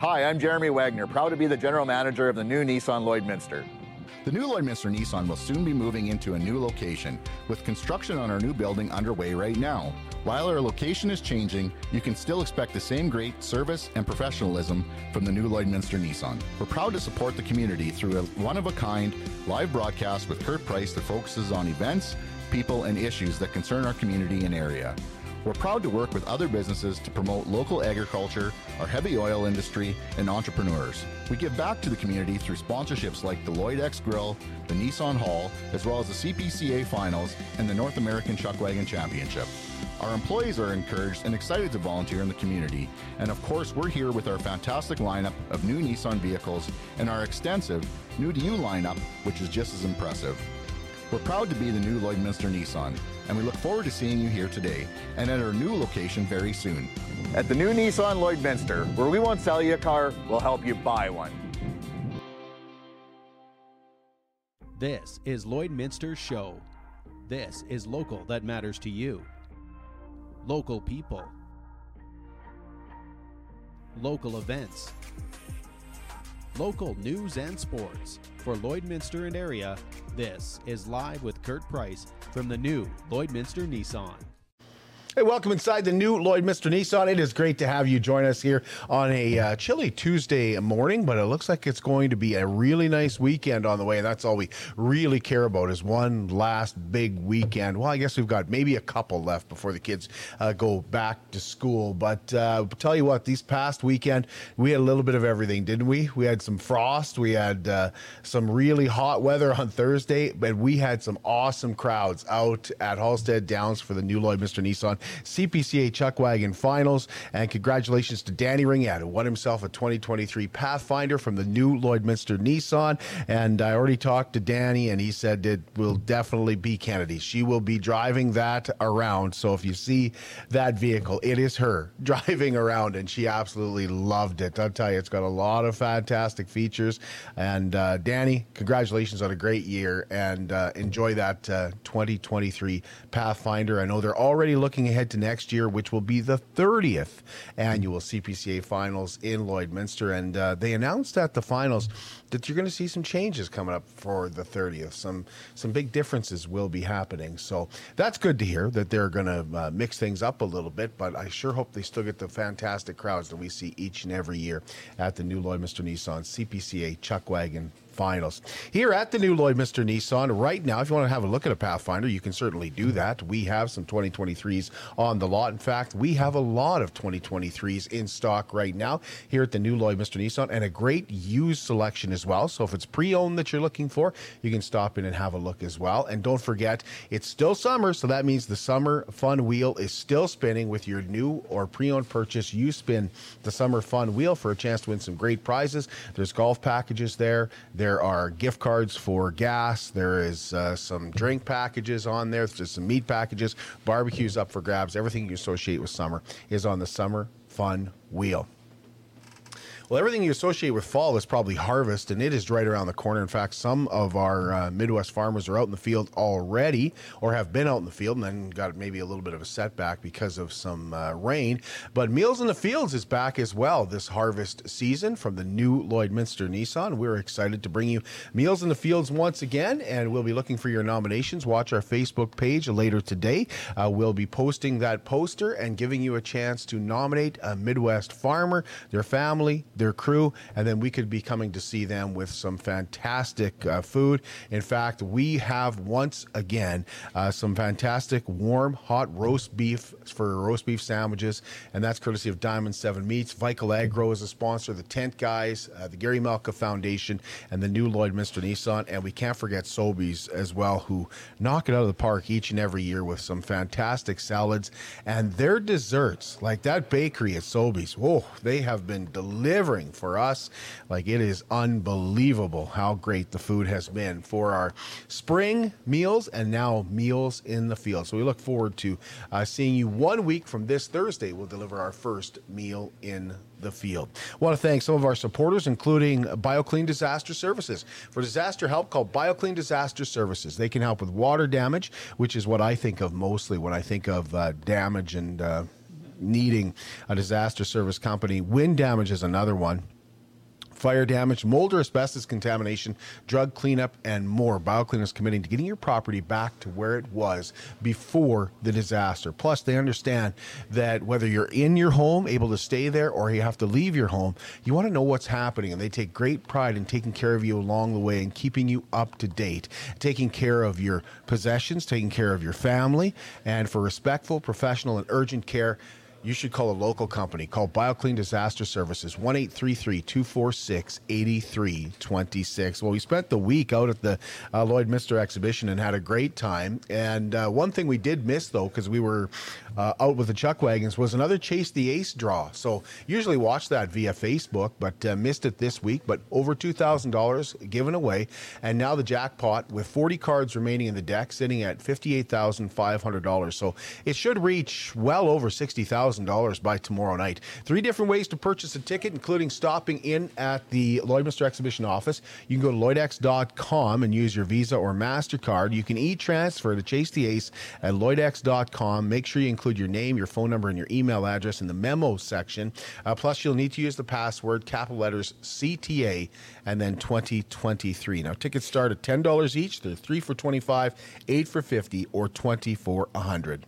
Hi, I'm Jeremy Wagner, proud to be the general manager of the new Nissan Lloydminster. The new Lloydminster Nissan will soon be moving into a new location, with construction on our new building underway right now. While our location is changing, you can still expect the same great service and professionalism from the new Lloydminster Nissan. We're proud to support the community through a one of a kind live broadcast with Kurt Price that focuses on events, people, and issues that concern our community and area. We're proud to work with other businesses to promote local agriculture, our heavy oil industry, and entrepreneurs. We give back to the community through sponsorships like the Lloyd X Grill, the Nissan Hall, as well as the CPCA Finals and the North American Chuckwagon Championship. Our employees are encouraged and excited to volunteer in the community, and of course, we're here with our fantastic lineup of new Nissan vehicles and our extensive new to you lineup, which is just as impressive. We're proud to be the new Lloydminster Nissan, and we look forward to seeing you here today and at our new location very soon. At the new Nissan Lloydminster, where we won't sell you a car, we'll help you buy one. This is Lloydminster Show. This is local that matters to you. Local people. Local events. Local news and sports. For Lloydminster and area, this is Live with Kurt Price from the new Lloydminster Nissan. Hey, welcome inside the new Lloydminster Nissan. It is great to have you join us here on a uh, chilly Tuesday morning, but it looks like it's going to be a really nice weekend on the way. And that's all we really care about is one last big weekend. Well, I guess we've got maybe a couple left before the kids uh, go back to school. But uh, tell you what, these past weekend we had a little bit of everything, didn't we? We had some frost, we had uh, some really hot weather on Thursday, but we had some awesome crowds out at Halstead Downs for the new Lloydminster Nissan CPCA Chuckwagon Finals. And congratulations to Danny Ringad, who won himself a 2023 Pathfinder from the new Lloydminster Nissan. And I already talked to Danny, and he said it will definitely be Kennedy. She will be driving that around. So if you see that vehicle, it is her driving around, and she absolutely loved it. I'll tell you, it's got a lot of fantastic features. And uh, Danny, congratulations on a great year, and uh, enjoy that uh, 2023 Pathfinder. I know they're already looking ahead to next year, which will be the 30th annual CPCA Finals in Lloydminster. And uh, they announced at the finals that you're going to see some changes coming up for the 30th. Some some big differences will be happening. So that's good to hear that they're going to uh, mix things up a little bit. But I sure hope they still get the fantastic crowds that we see each and every year at the new Lloydminster Nissan CPCA Chuckwagon finals. Here at the new Lloydminster Nissan, right now, if you want to have a look at a Pathfinder, you can certainly do that. We have some 2023s on the lot. In fact, we have a lot of 2023s in stock right now here at the new Lloydminster Nissan and a great used selection as well. So if it's pre owned that you're looking for, you can stop in and have a look as well. And don't forget, it's still summer, so that means the summer fun wheel is still spinning with your new or pre owned purchase. You spin the summer fun wheel for a chance to win some great prizes. There's golf packages there. There are gift cards for gas. There is uh, some drink packages on there. There's some meat packages. Barbecues up for grabs. Everything you associate with summer is on the Summer Fun Wheel. Well, everything you associate with fall is probably harvest, and it is right around the corner. In fact, some of our uh, Midwest farmers are out in the field already, or have been out in the field, and then got maybe a little bit of a setback because of some uh, rain. But Meals in the Fields is back as well this harvest season from the new Lloydminster Nissan. We're excited to bring you Meals in the Fields once again, and we'll be looking for your nominations. Watch our Facebook page later today. Uh, we'll be posting that poster and giving you a chance to nominate a Midwest farmer, their family, their crew, and then we could be coming to see them with some fantastic uh, food. In fact, we have once again uh, some fantastic warm, hot roast beef for roast beef sandwiches, and that's courtesy of Diamond 7 Meats. Vical Agro is a sponsor, the Tent Guys, uh, the Gary Malka Foundation, and the new Lloydminster Nissan. And we can't forget Sobeys as well, who knock it out of the park each and every year with some fantastic salads and their desserts, like that bakery at Sobeys. Whoa, they have been delivering for us. Like it is unbelievable how great the food has been for our spring meals and now meals in the field. So we look forward to uh, seeing you one week from this Thursday. We'll deliver our first meal in the field. I want to thank some of our supporters, including BioClean Disaster Services. For disaster help, call BioClean Disaster Services. They can help with water damage, which is what I think of mostly when I think of uh, damage and. Uh, needing a disaster service company. Wind damage is another one fire damage, mold or asbestos contamination, drug cleanup, and more. BioClean is committing to getting your property back to where it was before the disaster. Plus, they understand that whether you're in your home, able to stay there, or you have to leave your home, you want to know what's happening. And they take great pride in taking care of you along the way and keeping you up to date, taking care of your possessions, taking care of your family, and for respectful, professional, and urgent care you should call a local company. Call BioClean Disaster Services, 1 246 8326. Well, we spent the week out at the uh, Lloydminster exhibition and had a great time. And uh, one thing we did miss, though, because we were uh, out with the chuck wagons, was another Chase the Ace draw. So usually watch that via Facebook, but uh, missed it this week. But over $2,000 given away. And now the jackpot with 40 cards remaining in the deck, sitting at $58,500. So it should reach well over 60000 $1,000 by tomorrow night. Three different ways to purchase a ticket, including stopping in at the Lloydminster Exhibition office. You can go to lloydex.com and use your Visa or MasterCard. You can e transfer to Chase the Ace at lloydex.com. Make sure you include your name, your phone number, and your email address in the memo section. Uh, plus, you'll need to use the password, capital letters CTA, and then 2023. Now, tickets start at $10 each. They're three for 25, eight for 50, or 20 for 100.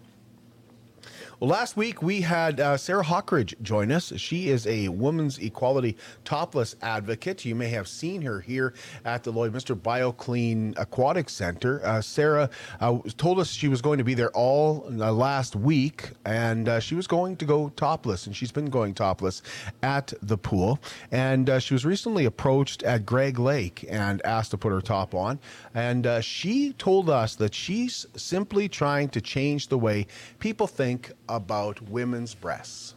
Well, last week we had uh, Sarah Hawkridge join us. She is a women's equality topless advocate. You may have seen her here at the Lloydminster BioClean Aquatic Center. Uh, Sarah uh, told us she was going to be there all uh, last week, and uh, she was going to go topless, and she's been going topless at the pool. And uh, she was recently approached at Greg Lake and asked to put her top on. And she told us that she's simply trying to change the way people think about women's breasts?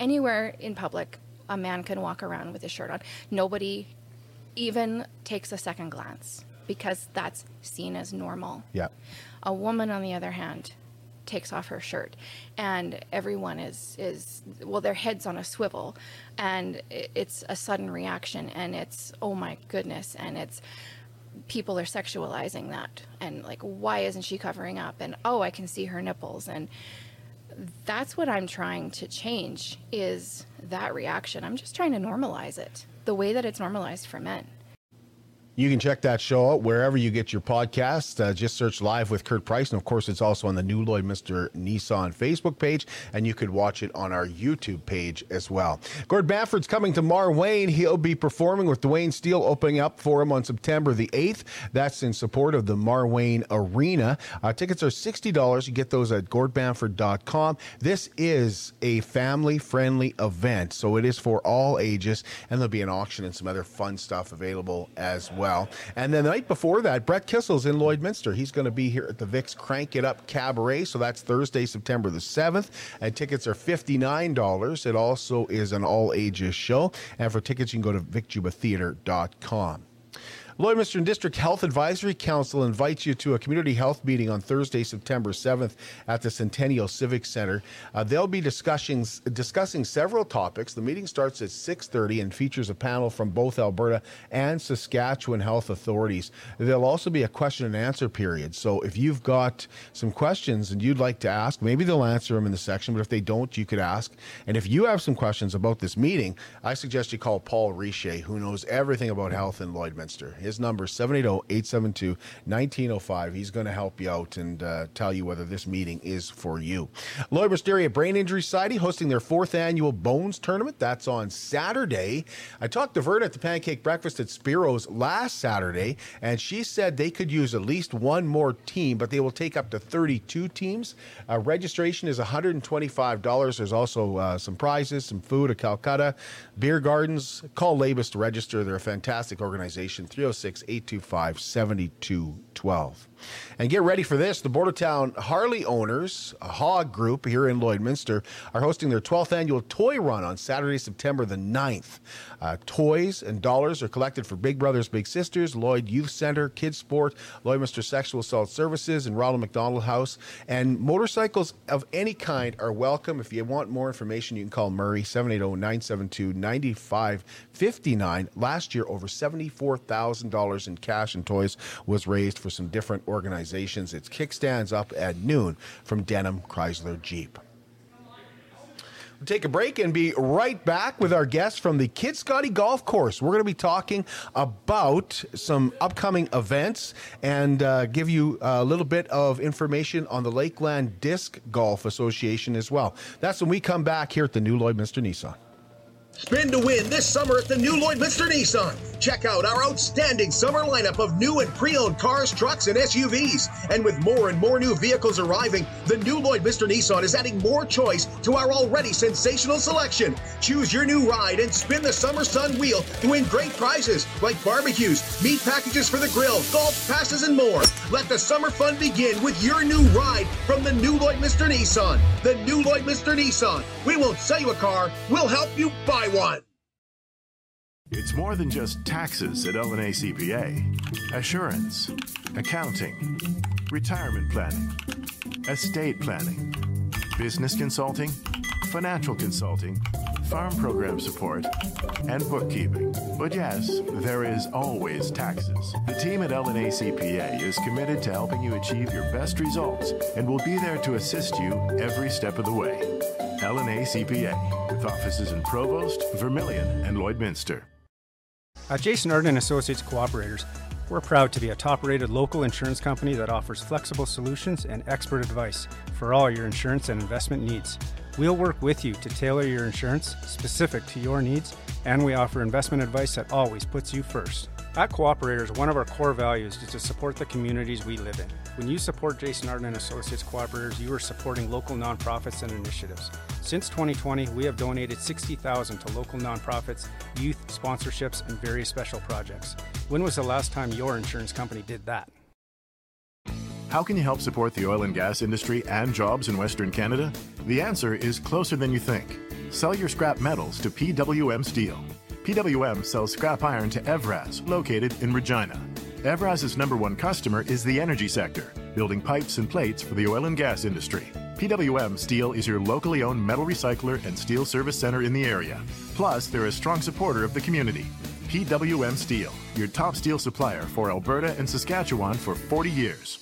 Anywhere in public, a man can walk around with his shirt on. Nobody even takes a second glance because that's seen as normal. Yeah. A woman, on the other hand, takes off her shirt and everyone is is well their heads on a swivel and it's a sudden reaction and it's oh my goodness and it's people are sexualizing that and like why isn't she covering up and oh i can see her nipples and that's what I'm trying to change is that reaction. I'm just trying to normalize it the way that it's normalized for men. You can check that show out wherever you get your podcast. Uh, just search Live with Kurt Price. And of course, it's also on the new Lloydminster Nissan Facebook page. And you could watch it on our YouTube page as well. Gord Bamford's coming to Marwayne. He'll be performing with Dwayne Steele opening up for him on September the 8th. That's in support of the Marwayne Arena. Uh, tickets are $60. You get those at gordbamford.com. This is a family friendly event. So it is for all ages. And there'll be an auction and some other fun stuff available as well well. And then the night before that, Brett Kissel's in Lloydminster. He's going to be here at the Vix Crank It Up Cabaret. So that's Thursday, September the 7th. And tickets are $59. It also is an all ages show. And for tickets, you can go to vicjubatheater.com. Lloydminster District Health Advisory Council invites you to a community health meeting on Thursday, September 7th at the Centennial Civic Center. Uh, they'll be discussing discussing several topics. The meeting starts at 6:30 and features a panel from both Alberta and Saskatchewan health authorities. There'll also be a question and answer period. So if you've got some questions and you'd like to ask, maybe they'll answer them in the section, but if they don't, you could ask. And if you have some questions about this meeting, I suggest you call Paul Richer, who knows everything about health in Lloydminster. His number is 780-872-1905. He's going to help you out and uh, tell you whether this meeting is for you. Lloyd Wisteria Brain Injury Society hosting their fourth annual Bones Tournament. That's on Saturday. I talked to Verna at the Pancake Breakfast at Spiro's last Saturday, and she said they could use at least one more team, but they will take up to 32 teams. Uh, registration is $125. There's also uh, some prizes, some food, a Calcutta, beer gardens. Call Labus to register. They're a fantastic organization. 306 306 825 7212. And get ready for this. The Bordertown Harley owners, a hog group here in Lloydminster, are hosting their 12th annual toy run on Saturday, September the 9th. Uh, toys and dollars are collected for Big Brothers Big Sisters, Lloyd Youth Center, Kids Sport, Lloydminster Sexual Assault Services, and Ronald McDonald House. And motorcycles of any kind are welcome. If you want more information, you can call Murray 780 972 9559. Last year, over $74,000 in cash and toys was raised for some different organizations. It's kickstands up at noon from Denham Chrysler Jeep. We'll take a break and be right back with our guests from the Kitscoty Golf Course. We're going to be talking about some upcoming events and uh, give you a little bit of information on the Lakeland Disc Golf Association as well. That's when we come back here at the new Lloydminster Nissan. Spin to win this summer at the new Lloydminster Nissan. Check out our outstanding summer lineup of new and pre-owned cars, trucks, and SUVs. And with more and more new vehicles arriving, the new Lloydminster Nissan is adding more choice to our already sensational selection. Choose your new ride and spin the summer sun wheel to win great prizes like barbecues, meat packages for the grill, golf passes, and more. Let the summer fun begin with your new ride from the new Lloydminster Nissan. The new Lloydminster Nissan. We won't sell you a car, we'll help you buy one. It's more than just taxes at LNA CPA. Assurance, accounting, retirement planning, estate planning, business consulting, financial consulting, farm program support, and bookkeeping. But yes, there is always taxes. The team at LNA CPA is committed to helping you achieve your best results and will be there to assist you every step of the way. LNA CPA, with offices in Provost, Vermilion, and Lloydminster. At Jason Arden Associates Cooperators, we're proud to be a top-rated local insurance company that offers flexible solutions and expert advice for all your insurance and investment needs. We'll work with you to tailor your insurance specific to your needs, and we offer investment advice that always puts you first. At Cooperators, one of our core values is to support the communities we live in. When you support Jason Arden and Associates Cooperators, you are supporting local nonprofits and initiatives. Since 2020, we have donated 60,000 to local nonprofits, youth sponsorships, and various special projects. When was the last time your insurance company did that? How can you help support the oil and gas industry and jobs in Western Canada? The answer is closer than you think. Sell your scrap metals to PWM Steel. PWM sells scrap iron to Evraz, located in Regina. Evraz's number one customer is the energy sector, building pipes and plates for the oil and gas industry. PWM Steel is your locally owned metal recycler and steel service center in the area. Plus, they're a strong supporter of the community. PWM Steel, your top steel supplier for Alberta and Saskatchewan for 40 years.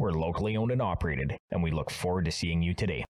We're locally owned and operated, and we look forward to seeing you today.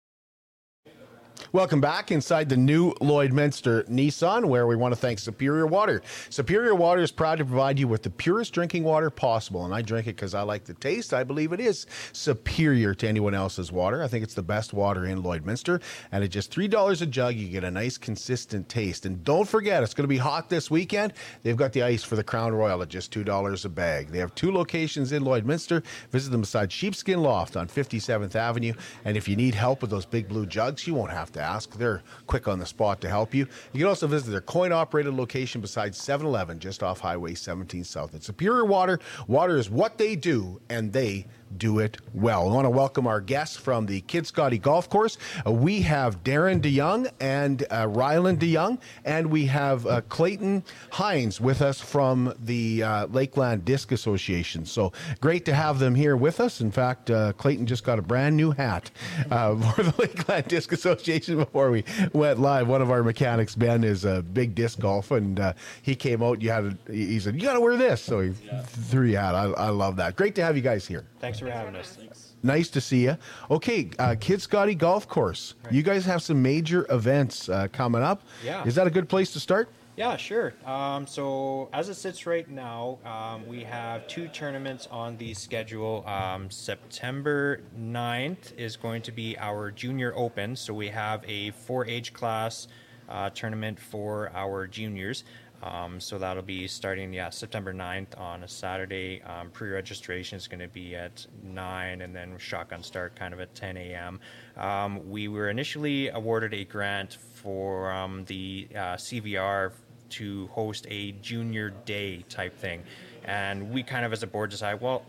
Welcome back inside the new Lloydminster Nissan, where we want to thank Superior Water. Superior Water is proud to provide you with the purest drinking water possible, and I drink it because I like the taste. I believe it is superior to anyone else's water. I think it's the best water in Lloydminster, and at just three dollars a jug, you get a nice, consistent taste. And don't forget, it's going to be hot this weekend. They've got the ice for the Crown Royal at just two dollars a bag. They have two locations in Lloydminster. Visit them beside Sheepskin Loft on 57th Avenue, and if you need help with those big blue jugs, you won't have to ask. They're quick on the spot to help you. You can also visit their coin operated location beside 7 Eleven just off Highway 17 South. At Superior Water, water is what they do, and they do it well. I want to welcome our guests from the Kitscoty Golf Course. Uh, we have Darren De Jong and uh, Riehlind DeYoung, and we have uh, Clayton Hines with us from the uh, Lakeland Disc Association. So great to have them here with us. In fact, uh, Clayton just got a brand new hat uh, for the Lakeland Disc Association before we went live. One of our mechanics, Ben, is a big disc golf, and uh, he came out. You had, a, he said, "You got to wear this," so he threw you out. I, I love that. Great to have you guys here. Thanks for having us. Nice to see you. Okay, uh, Kitscoty Golf Course. You guys have some major events uh, coming up. Yeah. Is that a good place to start? Yeah, sure. Um, so as it sits right now, um, we have two tournaments on the schedule. Um, September 9th is going to be our Junior Open. So we have a four age class uh, tournament for our juniors. Um, so that'll be starting, yeah, September 9th on a Saturday. Um, Pre registration is going to be at 9 and then shotgun start kind of at 10 a.m. Um, we were initially awarded a grant for um, the uh, CVR to host a junior day type thing. And we kind of, as a board, decided, well,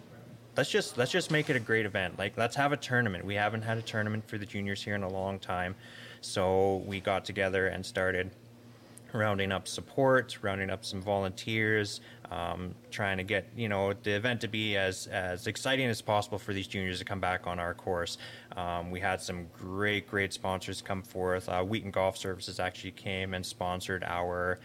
let's just let's just make it a great event. Like let's have a tournament. We haven't had a tournament for the juniors here in a long time, so we got together and started rounding up support, rounding up some volunteers, um, trying to get you know the event to be as as exciting as possible for these juniors to come back on our course. Um, we had some great great sponsors come forth. Uh, Wheaton Golf Services actually came and sponsored our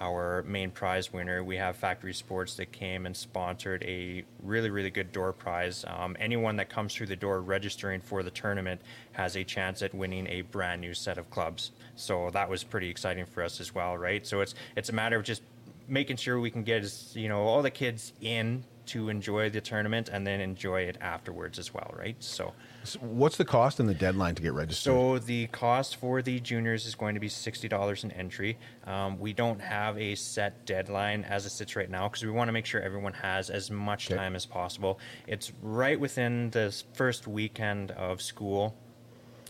our main prize winner. We have Factory Sports that came and sponsored a really, really good door prize. Um, anyone that comes through the door registering for the tournament has a chance at winning a brand new set of clubs. So that was pretty exciting for us as well, right? So it's it's a matter of just making sure we can get you know all the kids in to enjoy the tournament and then enjoy it afterwards as well, right? So, So what's the cost and the deadline to get registered? so the cost for the juniors is going to be sixty dollars an entry. Um, we don't have a set deadline as it sits right now because we want to make sure everyone has as much Okay. time as possible. It's right within the first weekend of school,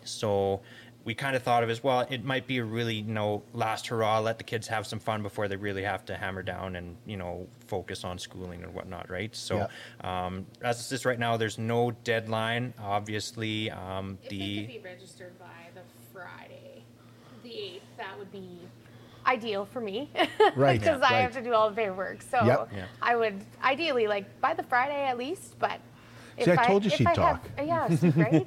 so we kind of thought of as well. It might be a really you know last hurrah, let the kids have some fun before they really have to hammer down and you know focus on schooling and whatnot, right? So um, as it sits right now, there's no deadline. Obviously, um, If the they could be registered by the Friday, the eighth, that would be ideal for me. Right, Because yeah, I right. have to do all the paperwork. So Yep. Yeah. I would ideally like by the Friday at least, but. See, I told you if she'd I talk. Have, yeah, see, right.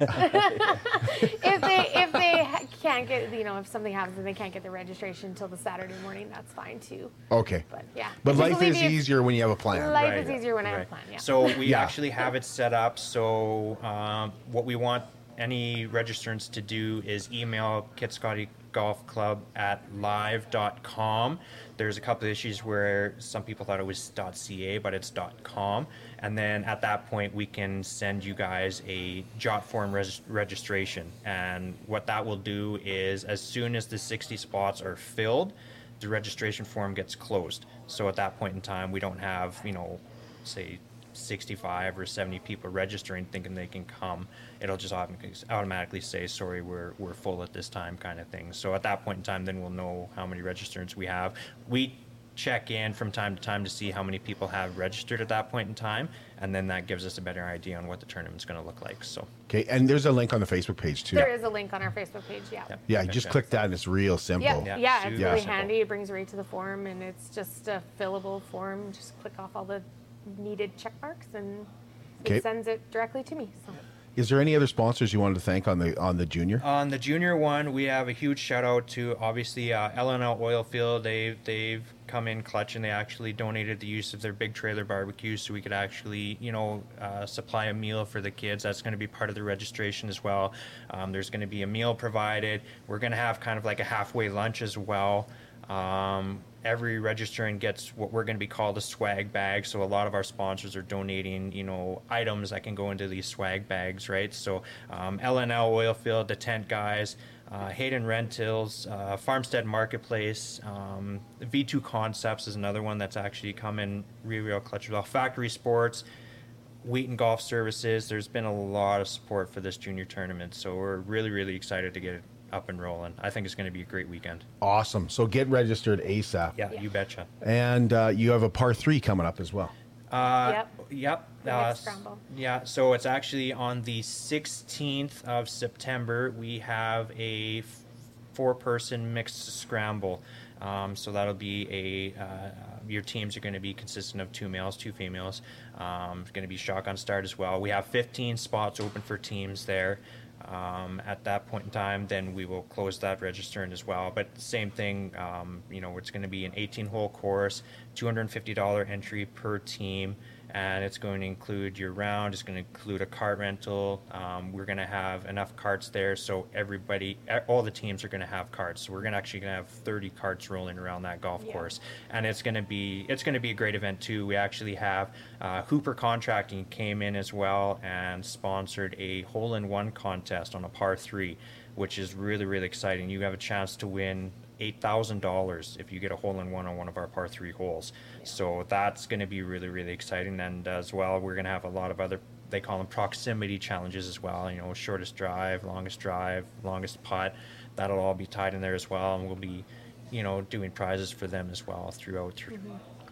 if they if they can't get you know if something happens and they can't get the registration until the Saturday morning, that's fine too. okay. But yeah. But life is easier when you have a plan. Life Right. is easier when I have a plan. Yeah. So we Yeah. actually have it set up. So um, what we want any registrants to do is email Kitscoty Golf Club at live.com. There's a couple of issues where some people thought it was .ca, but it's .com. And then at that point, we can send you guys a Jotform res- registration. And what that will do is, as soon as the 60 spots are filled, the registration form gets closed. So at that point in time, we don't have, you know, say 65 or 70 people registering thinking they can come. It'll just automatically, automatically say, sorry, we're, we're full at this time kind of thing. So at that point in time, then we'll know how many registrants we have. We check in from time to time to see how many people have registered at that point in time. And then that gives us a better idea on what the tournament's going to look like. So Okay, and there's a link on the Facebook page too. There is a link on our Facebook page. Yeah. Yep. Yeah, you just click that and it's real simple. Yeah, Yeah, yeah, it's super really simple. handy. It brings you right to the form, and it's just a fillable form. Just click off all the needed check marks, and Okay. it sends it directly to me. So. Is there any other sponsors you wanted to thank on the on the junior? On the junior one, we have a huge shout out to obviously uh, LNL Oilfield. They've they've come in clutch and they actually donated the use of their big trailer barbecue so we could actually you know uh, supply a meal for the kids. That's going to be part of the registration as well. Um, there's going to be a meal provided. We're going to have kind of like a halfway lunch as well. Um, every registrant gets what we're going to be called a swag bag. So a lot of our sponsors are donating, you know, items that can go into these swag bags, right? So um, LNL Oilfield, the tent guys, uh, Hayden Rentals, uh, Farmstead Marketplace, um, V2 Concepts is another one that's actually come in real, real clutch. Factory Sports. Wheaton Golf Services. There's been a lot of support for this junior tournament, so we're really, really excited to get it up and rolling. I think it's going to be a great weekend. Awesome. So get registered ASAP. Yeah, you betcha. And uh, you have a par three coming up as well. Uh, Yep. Yep. The uh, scramble. Yeah. So it's actually on the 16th of September. We have a f- four-person mixed scramble. Um, so that'll be a uh, your teams are going to be consistent of two males, two females. Um, it's going to be shotgun start as well. We have 15 spots open for teams there. Um, at that point in time, then we will close that registering as well. But same thing, um, you know, it's going to be an 18-hole course, $250 entry per team, and it's going to include your round. It's going to include a cart rental. Um, we're going to have enough carts there, so everybody, all the teams are going to have carts. So we're going to actually going to have 30 carts rolling around that golf Yeah. course, and it's going to be it's going to be a great event too. We actually have uh, Hooper Contracting came in as well and sponsored a hole-in-one contest on a par three, which is really really exciting. You have a chance to win eight thousand dollars if you get a hole in one on one of our par three holes. So that's going to be really really exciting. And as well, we're going to have a lot of other they call them proximity challenges as well. You know, shortest drive, longest drive, longest putt. That'll all be tied in there as well, and we'll be, you know, doing prizes for them as well throughout through,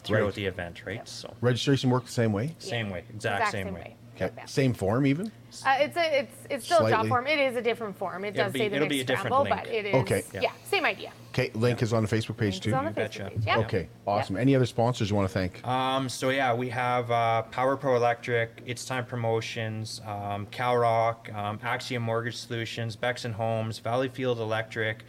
throughout Right. the event, right? So Registration work the same way. same way, exact, Exact same, same way. way. Okay. Same form, even. Uh, it's a it's it's still a job form. It is a different form. It It'll does be- say the it'll mixed be a different scramble, link. but it is Okay. yeah, Yeah. same idea. Okay, link is on the Facebook page Link too. on the betcha. Facebook page. Yeah. Okay, awesome. Any other sponsors you want to thank? Um, so yeah, we have uh, Power Pro Electric, It's Time Promotions, um, CalRock, um, Axiom Mortgage Solutions, Bexon Homes, Valleyfield Electric,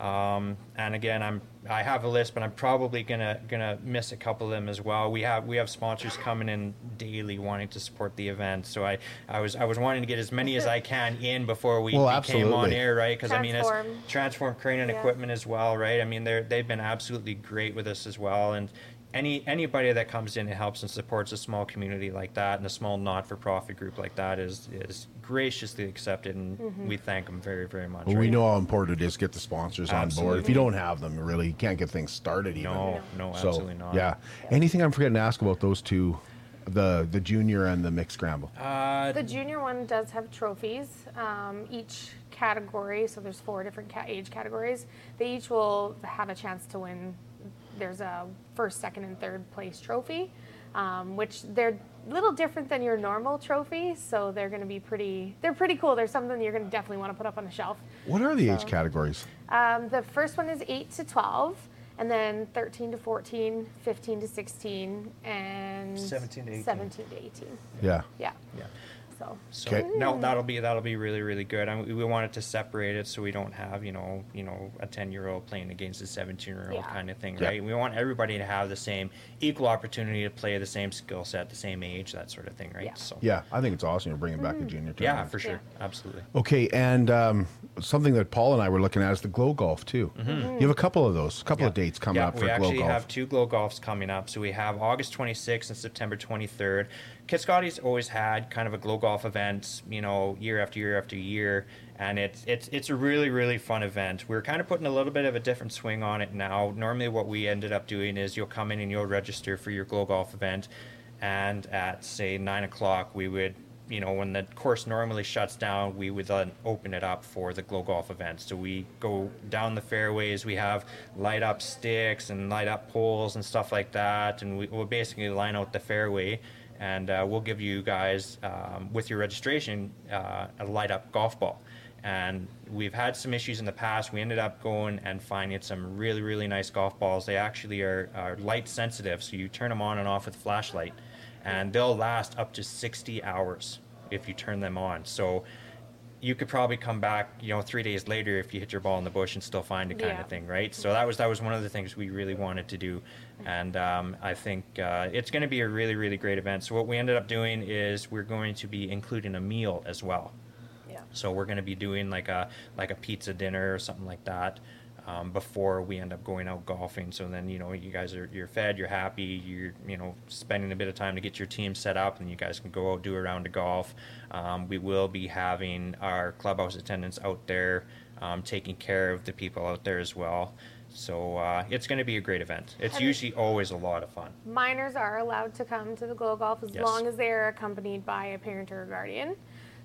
um, and again, I'm I have a list, but I'm probably gonna gonna miss a couple of them as well. We have we have sponsors coming in daily wanting to support the event, so I, I was I was wanting to get as many as I can in before we, Well, we came on air, right? Because I mean, it's Transform. transform crane and Yeah. equipment as well, right? I mean, they're they've been absolutely great with us as well, and any anybody that comes in and helps and supports a small community like that and a small not-for-profit group like that is is graciously accepted, and Mm-hmm. we thank them very very much. Well, we know how important it is to get the sponsors on board. If you don't have them, really, you can't get things started. Even. No, no, So, absolutely not. Yeah. Anything I'm forgetting to ask about those two, the the junior and the mixed scramble? Uh, The junior one does have trophies. Um, each category, so there's four different ca- age categories. They each will have a chance to win. There's a first, second, and third place trophy, um, which they're a little different than your normal trophy. So they're going to be pretty. They're pretty cool. They're something you're going to definitely want to put up on the shelf. What are the age categories? Um, the first one is 8 to 12, and then 13 to 14, 15 to 16, and 17 to 18. 17 to 18. Yeah. Yeah. Yeah. So. So Okay. no, that'll be that'll be really really good. I mean, we wanted to separate it so we don't have you know you know a ten year old playing against a seventeen year old Yeah. kind of thing, Yeah. right? We want everybody to have the same equal opportunity to play the same skill set, the same age, that sort of thing, right? Yeah. So Yeah, I think it's awesome you're bringing back the junior. Too. Yeah, for sure, absolutely. Okay, and um, something that Paul and I were looking at is the Glow Golf too. You have a couple of those, a couple of dates coming Mm-hmm. yeah, up for we Glow actually Golf. have two glow golfs coming up. So we have August 26th and September 23rd. Kitscoty's always had kind of a glow golf event, you know, year after year after year, and it's it's it's a really really fun event. We're kind of putting a little bit of a different swing on it now. Normally, what we ended up doing is you'll come in and you'll register for your glow golf event, and at say nine o'clock we would you know, when the course normally shuts down, we would then open it up for the glow golf event. So we go down the fairways. We have light up sticks and light up poles and stuff like that, and we, we'll basically line out the fairway. And uh, we'll give you guys, um, with your registration, uh, a light up golf ball. And we've had some issues in the past. We ended up going and finding some really, really nice golf balls. They actually are, are light sensitive, so you turn them on and off with flashlight and they'll last up to 60 hours if you turn them on. So you could probably come back, you know, three days later if you hit your ball in the bush and still find it, kind Yeah. of thing, right? So that was that was one of the things we really wanted to do, and um, I think uh, it's going to be a really really great event. So what we ended up doing is we're going to be including a meal as well. Yeah. So we're going to be doing like a like a pizza dinner or something like that um, before we end up going out golfing. So then you know you guys are you're fed, you're happy, you're you know spending a bit of time to get your team set up, and you guys can go out do a round of golf. Um, we will be having our clubhouse attendants out there um, taking care of the people out there as well. So uh, it's going to be a great event. It's usually always a lot of fun. Minors are allowed to come to the Glow Golf as Yes. long as they're accompanied by a parent or a guardian.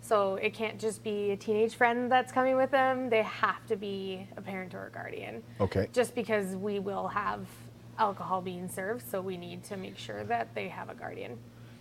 So it can't just be a teenage friend that's coming with them. They have to be a parent or a guardian. Okay. Just because we will have alcohol being served, so we need to make sure that they have a guardian.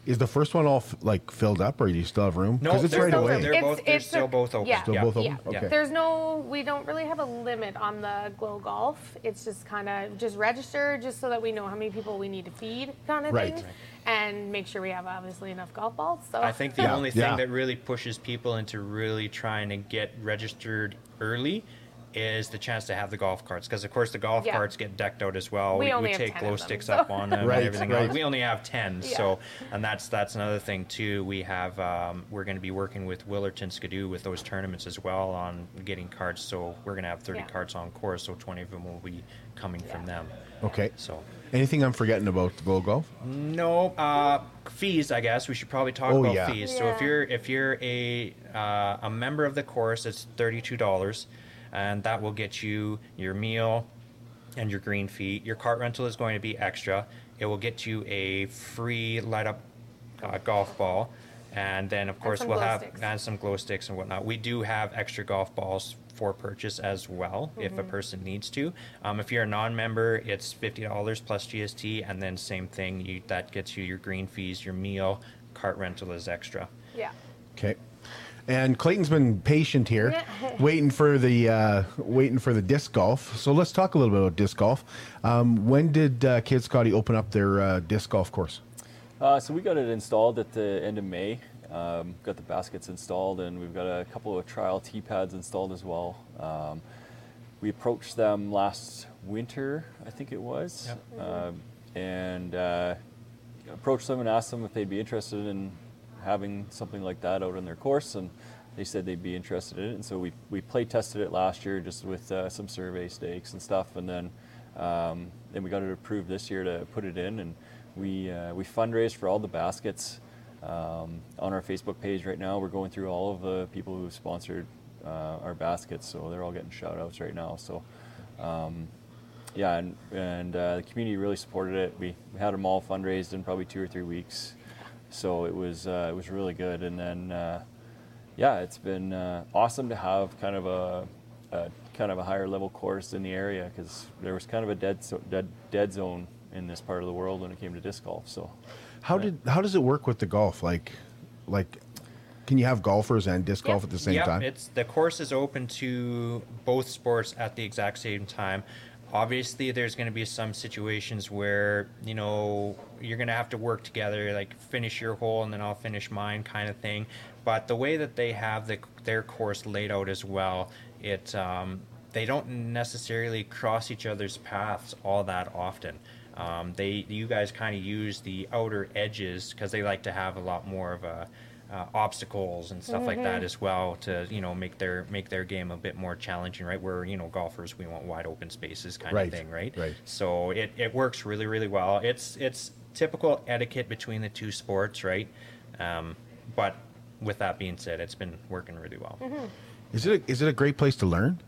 Is the first one all f- like filled up, or do you still have room? No, it's right still- away. they're both- they're still both open. Yeah, Still both open? Yeah. Okay. There's no, we don't really have a limit on the Glow Golf. It's just kind of just register, just so that we know how many people we need to feed, kind of thing. Right. thing, and make sure we have obviously enough golf balls. So I think the Yeah. only thing Yeah. that really pushes people into really trying to get registered early is the chance to have the golf carts because of course the golf Yeah. carts get decked out as well. We only have take 10 glow of them, sticks so- up on them Right, and everything right. else. We only have ten, Yeah. so and that's that's another thing too. We have um, we're going to be working with Willerton Skidoo with those tournaments as well on getting carts. So we're going to have thirty Yeah. carts on course, so twenty of them will be coming from them. okay. So. Anything I'm forgetting about the Glow Golf? No uh, fees. I guess we should probably talk Oh, about yeah. fees. So if you're if you're a uh, a member of the course, it's thirty two dollars, and that will get you your meal and your green fee. Your cart rental is going to be extra. It will get you a free light up uh, golf ball, and then of course we'll have sticks. and some glow sticks and whatnot. We do have extra golf balls for purchase as well if a person needs to. Um, if you're a non-member, it's fifty dollars plus GST, and then same thing. You that gets you your green fees, your meal, cart rental is extra. Yeah. Okay. And Clayton's been patient here, Yeah. waiting for the uh, waiting for the disc golf. So let's talk a little bit about disc golf. Um, when did uh, Kitscoty open up their uh, disc golf course? Uh, so we got it installed at the end of May. Um, got the baskets installed, and we've got a couple of trial tee pads installed as well. Um, we approached them last winter, I think it was, um, and uh, approached them and asked them if they'd be interested in having something like that out on their course, and they said they'd be interested in it. And so we we play tested it last year just with uh, some survey stakes and stuff, and then um, then we got it approved this year to put it in, and we uh, we fundraised for all the baskets um, on our Facebook page right now. We're going through all of the people who sponsored uh, our baskets, so they're all getting shout outs right now. So. Um, yeah, and, and uh, the community really supported it. We, we had them all fundraised in probably two or three weeks, so it was uh, it was really good. And then uh, yeah, it's been uh, awesome to have kind of a, a kind of a higher level course in the area because there was kind of a dead, dead dead zone in this part of the world when it came to disc golf. So How did how does it work with the golf? Like, like, can you have golfers and disc golf at the same Yep, time? It's the course is open to both sports at the exact same time. Obviously, there's going to be some situations where you know you're going to have to work together, like finish your hole and then I'll finish mine, kind of thing. But the way that they have the, their course laid out as well, it um, they don't necessarily cross each other's paths all that often. Um, they you guys kind of use the outer edges because they like to have a lot more of a uh, obstacles and stuff like that Mhm. as well to you know make their make their game a bit more challenging right? Where you know golfers we want wide open spaces kind Right, of thing right? right. so it, it works really really well. It's it's typical etiquette between the two sports right? Um, but with that being said it's been working really well. Is it a, is it a great place to learn?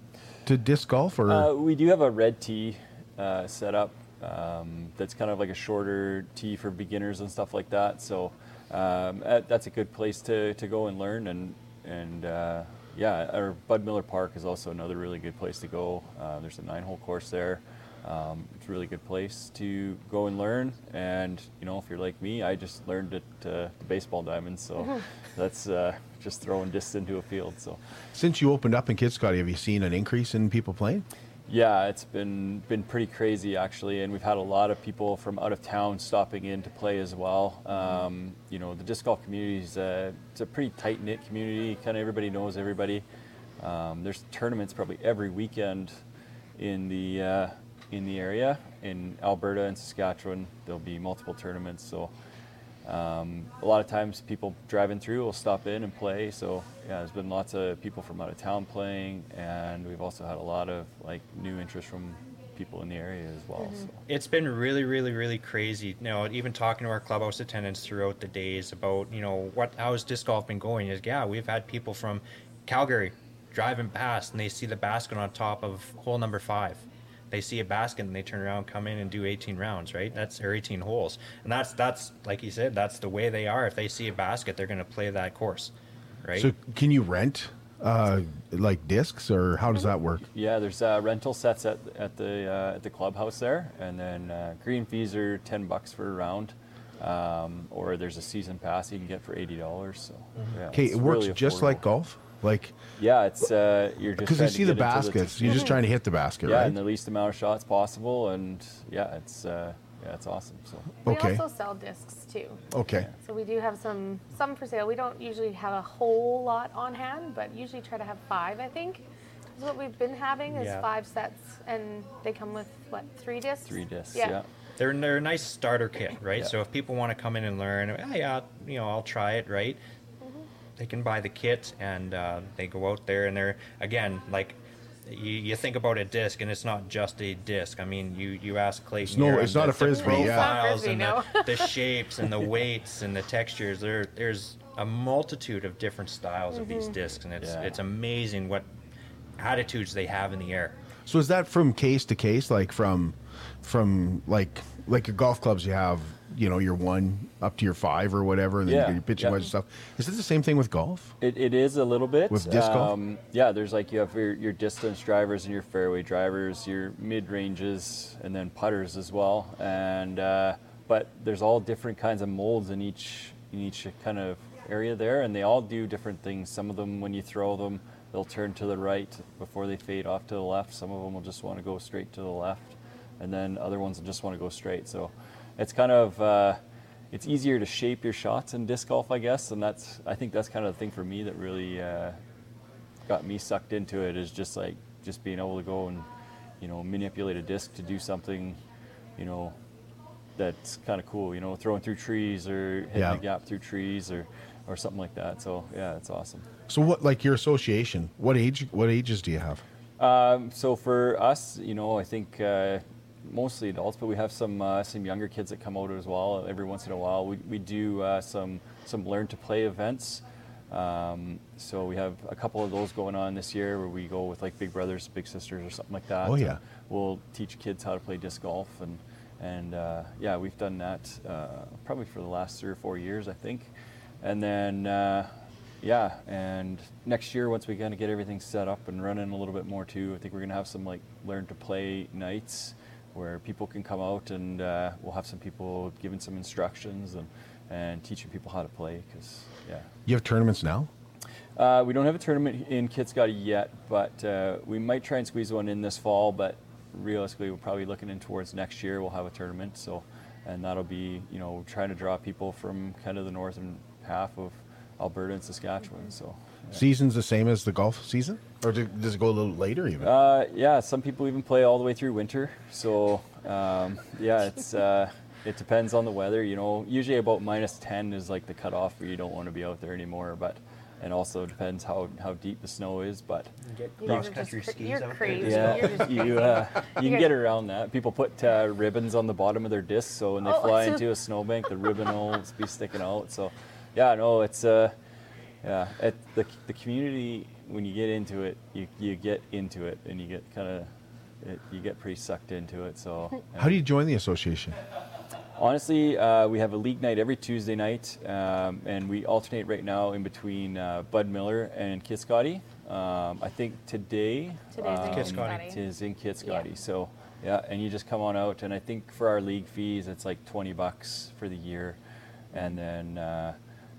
To disc golf or? Uh, we do have a red tee uh, set up um, that's kind of like a shorter tee for beginners and stuff like that. So um, uh, that's a good place to, to go and learn. And and uh, yeah, our Bud Miller Park is also another really good place to go. Uh, there's a nine hole course there. Um, it's a really good place to go and learn. And you know, if you're like me, I just learned at uh, the baseball diamonds. So Mhm. that's uh, just throwing discs into a field. So. Since you opened up in Kitscoty, have you seen an increase in people playing? Yeah, it's been been pretty crazy actually, and we've had a lot of people from out of town stopping in to play as well. Um, you know, the disc golf community is a, it's a pretty tight knit community. Kind of everybody knows everybody. Um, there's tournaments probably every weekend in the uh, in the area in Alberta and Saskatchewan. There'll be multiple tournaments, so um, a lot of times people driving through will stop in and play. So yeah, there's been lots of people from out of town playing, and we've also had a lot of like new interest from people in the area as well. So. it's been really really really crazy you know even talking to our clubhouse attendants throughout the days about you know what how's disc golf been going is yeah we've had people from calgary driving past and they see the basket on top of hole number five they see a basket and they turn around come in and do 18 rounds right that's or 18 holes and that's that's like you said that's the way they are if they see a basket they're going to play that course right So can you rent uh, like discs or how does that work? Yeah, there's uh, rental sets at, at the uh, at the clubhouse there, and then uh, green fees are ten bucks for a round, um, or there's a season pass you can get for eighty dollars. So yeah, Okay, it's it works really just like golf. Like Yeah, it's uh, you're just because you see the get into baskets, you're just trying to hit the basket, yeah, right? and the least amount of shots possible, and yeah, it's uh, yeah, it's awesome. So We Okay. also sell discs too. Okay. So we do have some some for sale. We don't usually have a whole lot on hand, but usually try to have five. I think is what we've been having is Yeah. five sets, and they come with what three discs? Three discs, Yeah. yeah. they're they're a nice starter kit, right? Yeah. So if people want to come in and learn, oh, yeah, you know, I'll try it, right? They can buy the kit and uh, they go out there and they're again like. You, you think about a disc, and it's not just a disc. I mean, you, you ask Clayton. It's no- it's not the- a frisbee, The yeah. It's not a profiles frisbee, and no. the, the shapes and the weights and the textures. There, there's a multitude of different styles of these discs, and it's Yeah. it's amazing what attitudes they have in the air. So is that from case to case, like from from like like your golf clubs you have, you know, your one up to your five or whatever, and then Yeah, you get your pitching yeah. wedge stuff. Is it the same thing with golf? It, it is a little bit With disc golf? Um, yeah, there's like you have your, your distance drivers and your fairway drivers, your mid ranges, and then putters as well. And uh, but there's all different kinds of molds in each in each kind of area there, and they all do different things. Some of them, when you throw them, they'll turn to the right before they fade off to the left. Some of them will just want to go straight to the left, and then other ones will just want to go straight. So it's kind of uh, it's easier to shape your shots in disc golf, I guess, and that's I think that's kind of the thing for me that really uh, got me sucked into it is just like just being able to go and you know manipulate a disc to do something, you know, that's kind of cool. You know, throwing through trees or hitting Yeah. a gap through trees or or something like that. So yeah, it's awesome. So what, like your association? What age? What ages do you have? Um, so for us, you know, I think uh, mostly adults, but we have some uh, some younger kids that come out as well every once in a while. We, we do uh, some some learn to play events. Um, so we have a couple of those going on this year where we go with like big brothers, big sisters, or something like that. Oh, yeah. We'll teach kids how to play disc golf and and uh, yeah, we've done that uh, probably for the last three or four years, I think. And then uh, yeah, and next year once we kind of get everything set up and running a little bit more too, I think we're gonna have some like learn to play nights where people can come out and uh, we'll have some people giving some instructions and and teaching people how to play because yeah. You have tournaments now? Uh, we don't have a tournament in Kitscoty yet, but uh, we might try and squeeze one in this fall. But realistically, we're probably looking in towards next year. We'll have a tournament, so and that'll be you know trying to draw people from kind of the northern half of Alberta and Saskatchewan. So. Season's the same as the golf season, or do, does it go a little later even? Uh, yeah, some people even play all the way through winter. So um, yeah, it's uh, it depends on the weather. You know, usually about minus ten is like the cutoff where you don't want to be out there anymore. But and also depends how, how deep the snow is. But Get You cross country just skis you're out there. crazy. yeah, You're just you crazy. uh, you You can get around that. People put uh, ribbons on the bottom of their discs, so when they Oh, fly so- into a snowbank, the ribbon will be sticking out. So yeah, no, it's uh, yeah, it, the the community when you get into it, you you get into it, and you get kind of you get pretty sucked into it. So How do you join the association? Honestly, uh, we have a league night every Tuesday night, um, and we alternate right now in between uh, Bud Miller and Kitscoty. Um, I think today Today's in um, Kitscoty. it is in Kitscoty. So yeah, and you just come on out, and I think for our league fees, it's like twenty bucks for the year, and then uh,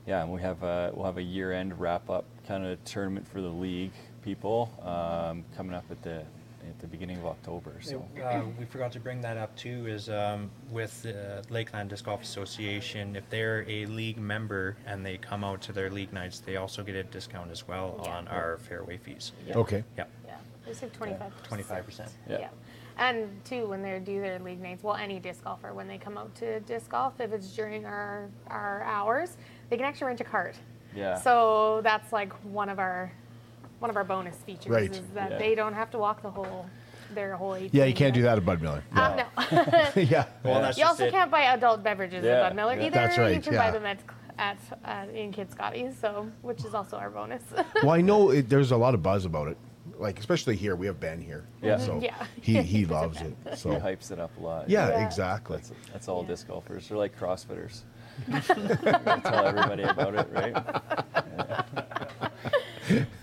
yeah, and we have a we'll have a year-end wrap-up kind of tournament for the league people um, coming up at the at the beginning of October. So. Uh, we forgot to bring that up too. Is um, with the Lakeland Disc Golf Association, if they're a league member and they come out to their league nights, they also get a discount as well Yeah. on our fairway fees. Yeah. Okay. Yeah. Yeah, they save twenty-five. 25%. Yeah. And too, when they do their league nights, well, any disc golfer, when they come out to disc golf, if it's during our our hours, they can actually rent a cart. Yeah. So that's like one of our one of our bonus features Right. is that Yeah. they don't have to walk the whole their whole 18. Yeah, you can't do that at Bud Miller. Um, no. yeah. Well, that's you also it. can't buy adult beverages Yeah, at Bud Miller yeah. either. That's right. You can yeah. buy them at at uh, in Kitscoty's, so which is also our bonus. well, I know it, there's a lot of buzz about it. Like especially here, we have Ben here. Yeah. So Yeah. he he loves it. He So hypes it up a lot. yeah, Yeah. exactly. That's, that's all Yeah. disc golfers. They're like CrossFitters. Gotta tell everybody about it, right?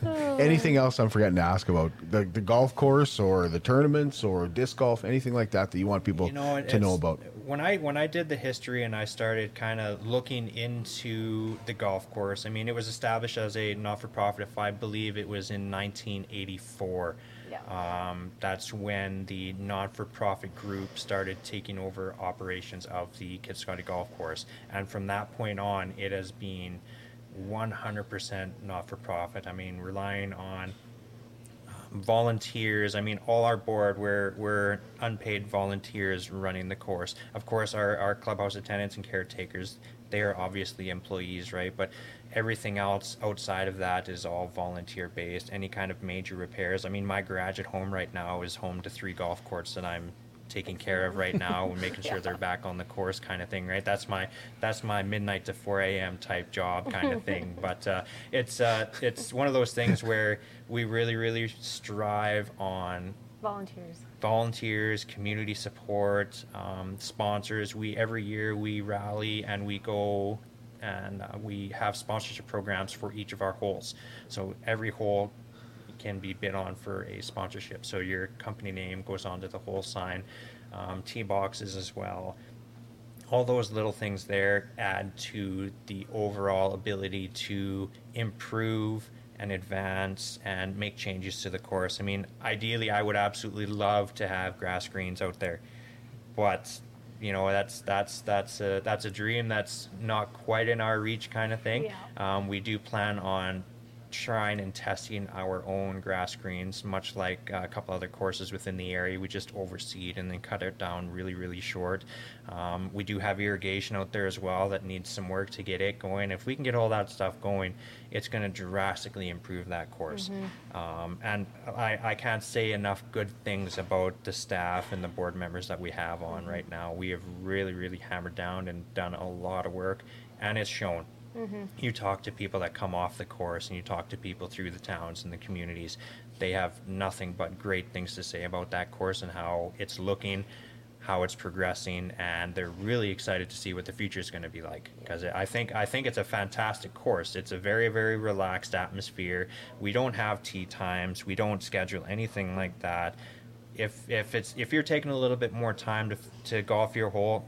Anything else I'm forgetting to ask about the the golf course or the tournaments or disc golf, anything like that that you want people you know, to know about? When I when I did the history and I started kind of looking into the golf course, I mean, it was established as a not-for-profit. If I believe it was in 1984. Um, that's when the non-for-profit group started taking over operations of the Kitscoty Golf Course, and from that point on, it has been 100% not-for-profit. I mean, relying on volunteers. I mean, all our board, we're, we're unpaid volunteers running the course. Of course, our, our clubhouse attendants and caretakers, they are obviously employees, right? But everything else outside of that is all volunteer based. Any kind of major repairs. I mean, my garage at home right now is home to three golf courts that I'm taking care of right now and making sure they're back on the course kind of thing right that's my that's my midnight to 4 a.m type job kind of thing but uh, it's uh, it's one of those things where we really really strive on Volunteers. volunteers, community support, um, sponsors. We every year we rally and we go and uh, we have sponsorship programs for each of our holes. So every hole can be bid on for a sponsorship. So your company name goes onto the hole sign, um, tee boxes as well. all those little things there add to the overall ability to improve and advance and make changes to the course. I mean, ideally, I would absolutely love to have grass greens out there, but you know that's that's that's a that's a dream that's not quite in our reach kind of thing. Yeah. Um, we do plan on trying and testing our own grass greens, much like a couple other courses within the area. We just overseed and then cut it down really, really short. Um, we do have irrigation out there as well that needs some work to get it going. If we can get all that stuff going, it's going to drastically improve that course. Um, and I, I can't say enough good things about the staff and the board members that we have on right now. We have really, really hammered down and done a lot of work, and it's shown Mm-hmm. you talk to people that come off the course and you talk to people through the towns and the communities they have nothing but great things to say about that course and how it's looking how it's progressing and they're really excited to see what the future is going to be like. Because i think i think it's a fantastic course. It's a very very relaxed atmosphere. We don't have tee times. We don't schedule anything like that. If if it's if you're taking a little bit more time to to golf your hole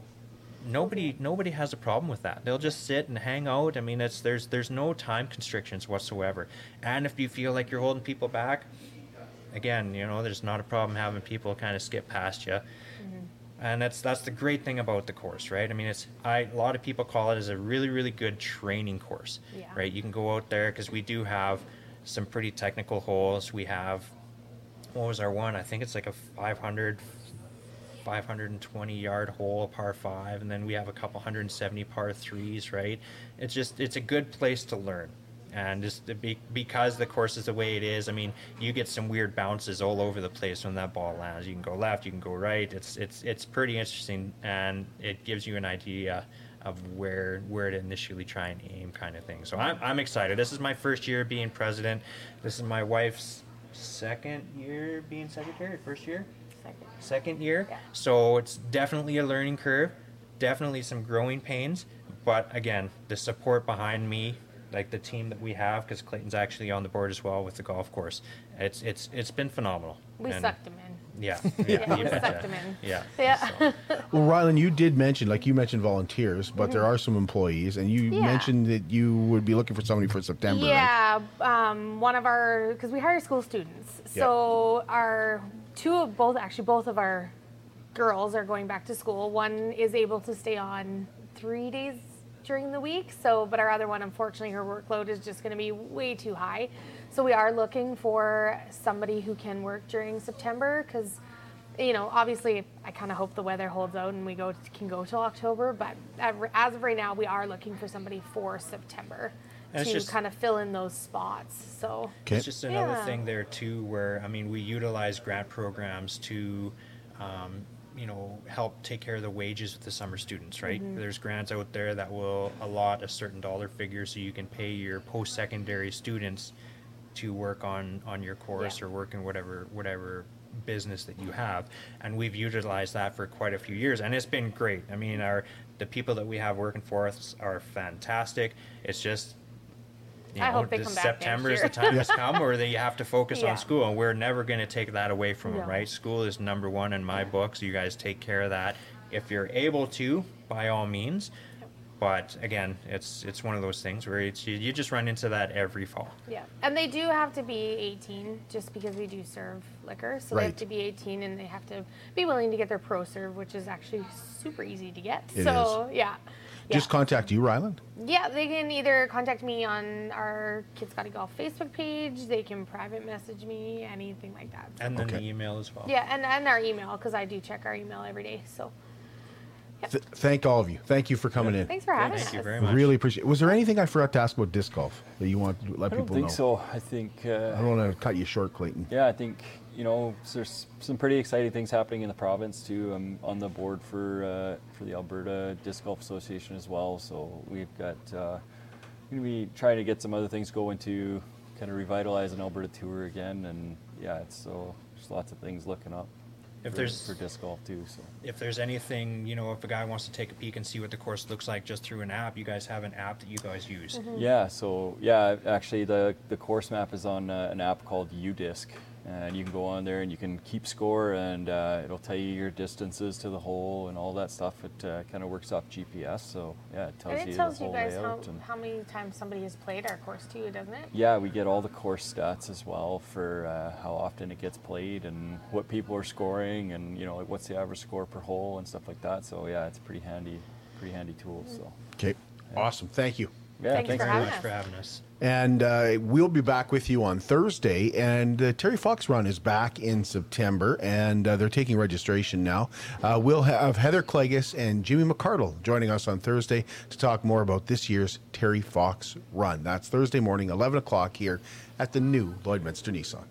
nobody nobody has a problem with that. They'll just sit and hang out. I mean, it's there's there's no time constrictions whatsoever. And if you feel like you're holding people back, again, you know, there's not a problem having people kind of skip past you. Mm-hmm. And that's that's the great thing about the course, right? I mean, it's I a lot of people call it as a really really good training course, Yeah. right? You can go out there because we do have some pretty technical holes. We have what was our one? I think it's like a 500 520 yard hole, par five, and then we have a couple 170 par threes, right? It's just, it's a good place to learn. And just be, because the course is the way it is, I mean, you get some weird bounces all over the place when that ball lands. You can go left, you can go right. It's, it's, it's pretty interesting, and it gives you an idea of where where to initially try and aim, kind of thing. So I'm, I'm excited. This is my first year being president. This is my wife's second year being secretary. First year Second. second year. Yeah. So it's definitely a learning curve, definitely some growing pains. But again, the support behind me, like the team that we have, because Clayton's actually on the board as well with the golf course. It's it's it's been phenomenal. We And- sucked him in. Yeah, Yeah, yeah, we sucked him in. Yeah. Yeah. so- Well, Riehlind, you did mention, like you mentioned volunteers, but there are some employees, and you Mm-hmm. Yeah. mentioned that you would be looking for somebody for September. right? Yeah, um, one of our because we hire school students, so our two of both actually both of our girls are going back to school. One is able to stay on three days during the week, so but our other one, unfortunately, her workload is just going to be way too high. So we are looking for somebody who can work during September because. You know, obviously, I kind of hope the weather holds out and we go can go till October. But uh, as of right now, we are looking for somebody for September to just- kind of fill in those spots. So Okay. It's just another Yeah. thing there too, where I mean, we utilize grant programs to, um, you know, help take care of the wages of the summer students. Right? Mm-hmm. There's grants out there that will allot a certain dollar figure so you can pay your post-secondary students to work on on your course Yeah. or work in whatever whatever business that you have and we've utilized that for quite a few years and it's been great i mean our the people that we have working for us are fantastic it's just you I know, hope they come back next September is the time has come where they have to focus Yeah. on school, and we're never going to take that away from them, right? School is number one in my book, so you guys take care of that if you're able to, by all means. But again, it's it's one of those things where it's you, you just run into that every fall. yeah, and they do have to be 18 just because we do serve liquor. So they have to be 18 and they have to be willing to get their pro serve, which is actually super easy to get. It so yeah. Yeah. Just contact you, Riehlind. Yeah, they can either contact me on our Kitscoty Golf Facebook page. They can private message me, anything like that. And then Okay. the email as well. Yeah, and, and our email because I do check our email every day. So Th- thank all of you. Thank you for coming in. thanks for having Thank us. you very much. Really appreciate. it. Was there anything I forgot to ask about disc golf that you want to let people know? I people don't think know? so. I think. Uh, I don't want to cut you short, Clayton. Yeah, I think you know there's some pretty exciting things happening in the province too. I'm on the board for uh, for the Alberta Disc Golf Association as well, so we've got uh, going to be trying to get some other things going to kind of revitalize an Alberta tour again, and yeah, it's so there's lots of things looking up. If for, there's- for disc golf too, so If there's anything, you know, if a guy wants to take a peek and see what the course looks like just through an app, you guys have an app that you guys use. Mm-hmm. yeah, so yeah, actually the the course map is on uh, an app called UDisc, and you can go on there and you can keep score, and uh, it'll tell you your distances to the hole and all that stuff. It uh, kind of works off GPS, so yeah, it tells And you it tells the you guys how, how many times somebody has played our course too, doesn't it? yeah, we get all the course stats as well for uh, how often it gets played and what people are scoring, and you know like what's the average score per hole and stuff like that. So yeah, it's a pretty handy, pretty handy tool. So Okay. Awesome. Thank you. yeah, Thanks thanks for very having much. us. for having us. And uh, we'll be back with you on Thursday. And the Terry Fox Run is back in September, and uh, they're taking registration now. Uh, we'll have Heather Clegus and Jimmy McCardle joining us on Thursday to talk more about this year's Terry Fox Run. That's Thursday morning, 11 o'clock here at the new Lloydminster Nissan.